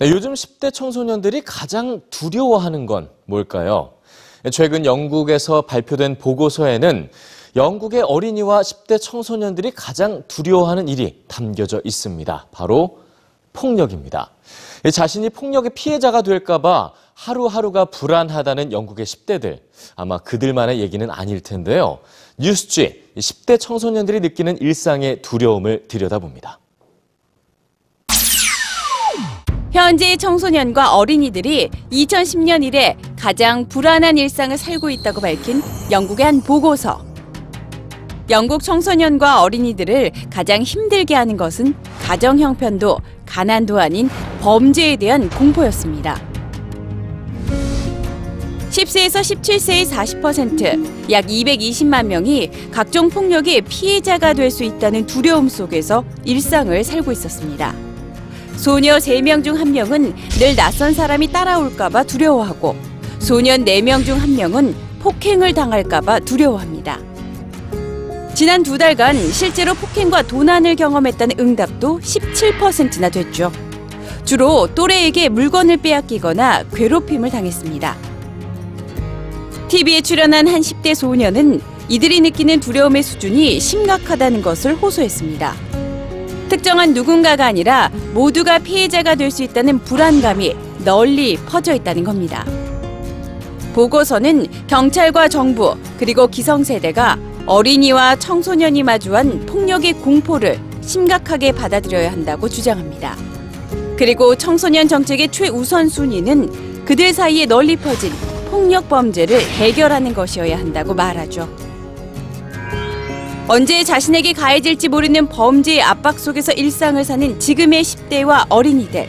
네, 요즘 10대 청소년들이 가장 두려워하는 건 뭘까요? 최근 영국에서 발표된 보고서에는 영국의 어린이와 10대 청소년들이 가장 두려워하는 일이 담겨져 있습니다. 바로 폭력입니다. 자신이 폭력의 피해자가 될까봐 하루하루가 불안하다는 영국의 10대들. 아마 그들만의 얘기는 아닐 텐데요. 뉴스G 10대 청소년들이 느끼는 일상의 두려움을 들여다봅니다. 현재의 청소년과 어린이들이 2010년 이래 가장 불안한 일상을 살고 있다고 밝힌 영국의 한 보고서. 영국 청소년과 어린이들을 가장 힘들게 하는 것은 가정 형편도 가난도 아닌 범죄에 대한 공포였습니다. 10세에서 17세의 40%, 약 220만 명이 각종 폭력의 피해자가 될 수 있다는 두려움 속에서 일상을 살고 있었습니다. 소녀 3명 중 1명은 늘 낯선 사람이 따라올까봐 두려워하고 소년 4명 중 1명은 폭행을 당할까봐 두려워합니다. 지난 두 달간 실제로 폭행과 도난을 경험했다는 응답도 17%나 됐죠. 주로 또래에게 물건을 빼앗기거나 괴롭힘을 당했습니다. TV에 출연한 한 10대 소녀는 이들이 느끼는 두려움의 수준이 심각하다는 것을 호소했습니다. 특정한 누군가가 아니라 모두가 피해자가 될 수 있다는 불안감이 널리 퍼져 있다는 겁니다. 보고서는 경찰과 정부 그리고 기성세대가 어린이와 청소년이 마주한 폭력의 공포를 심각하게 받아들여야 한다고 주장합니다. 그리고 청소년 정책의 최우선 순위는 그들 사이에 널리 퍼진 폭력 범죄를 해결하는 것이어야 한다고 말하죠. 언제 자신에게 가해질지 모르는 범죄의 압박 속에서 일상을 사는 지금의 10대와 어린이들.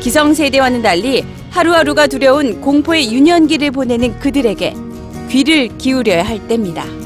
기성세대와는 달리 하루하루가 두려운 공포의 유년기를 보내는 그들에게 귀를 기울여야 할 때입니다.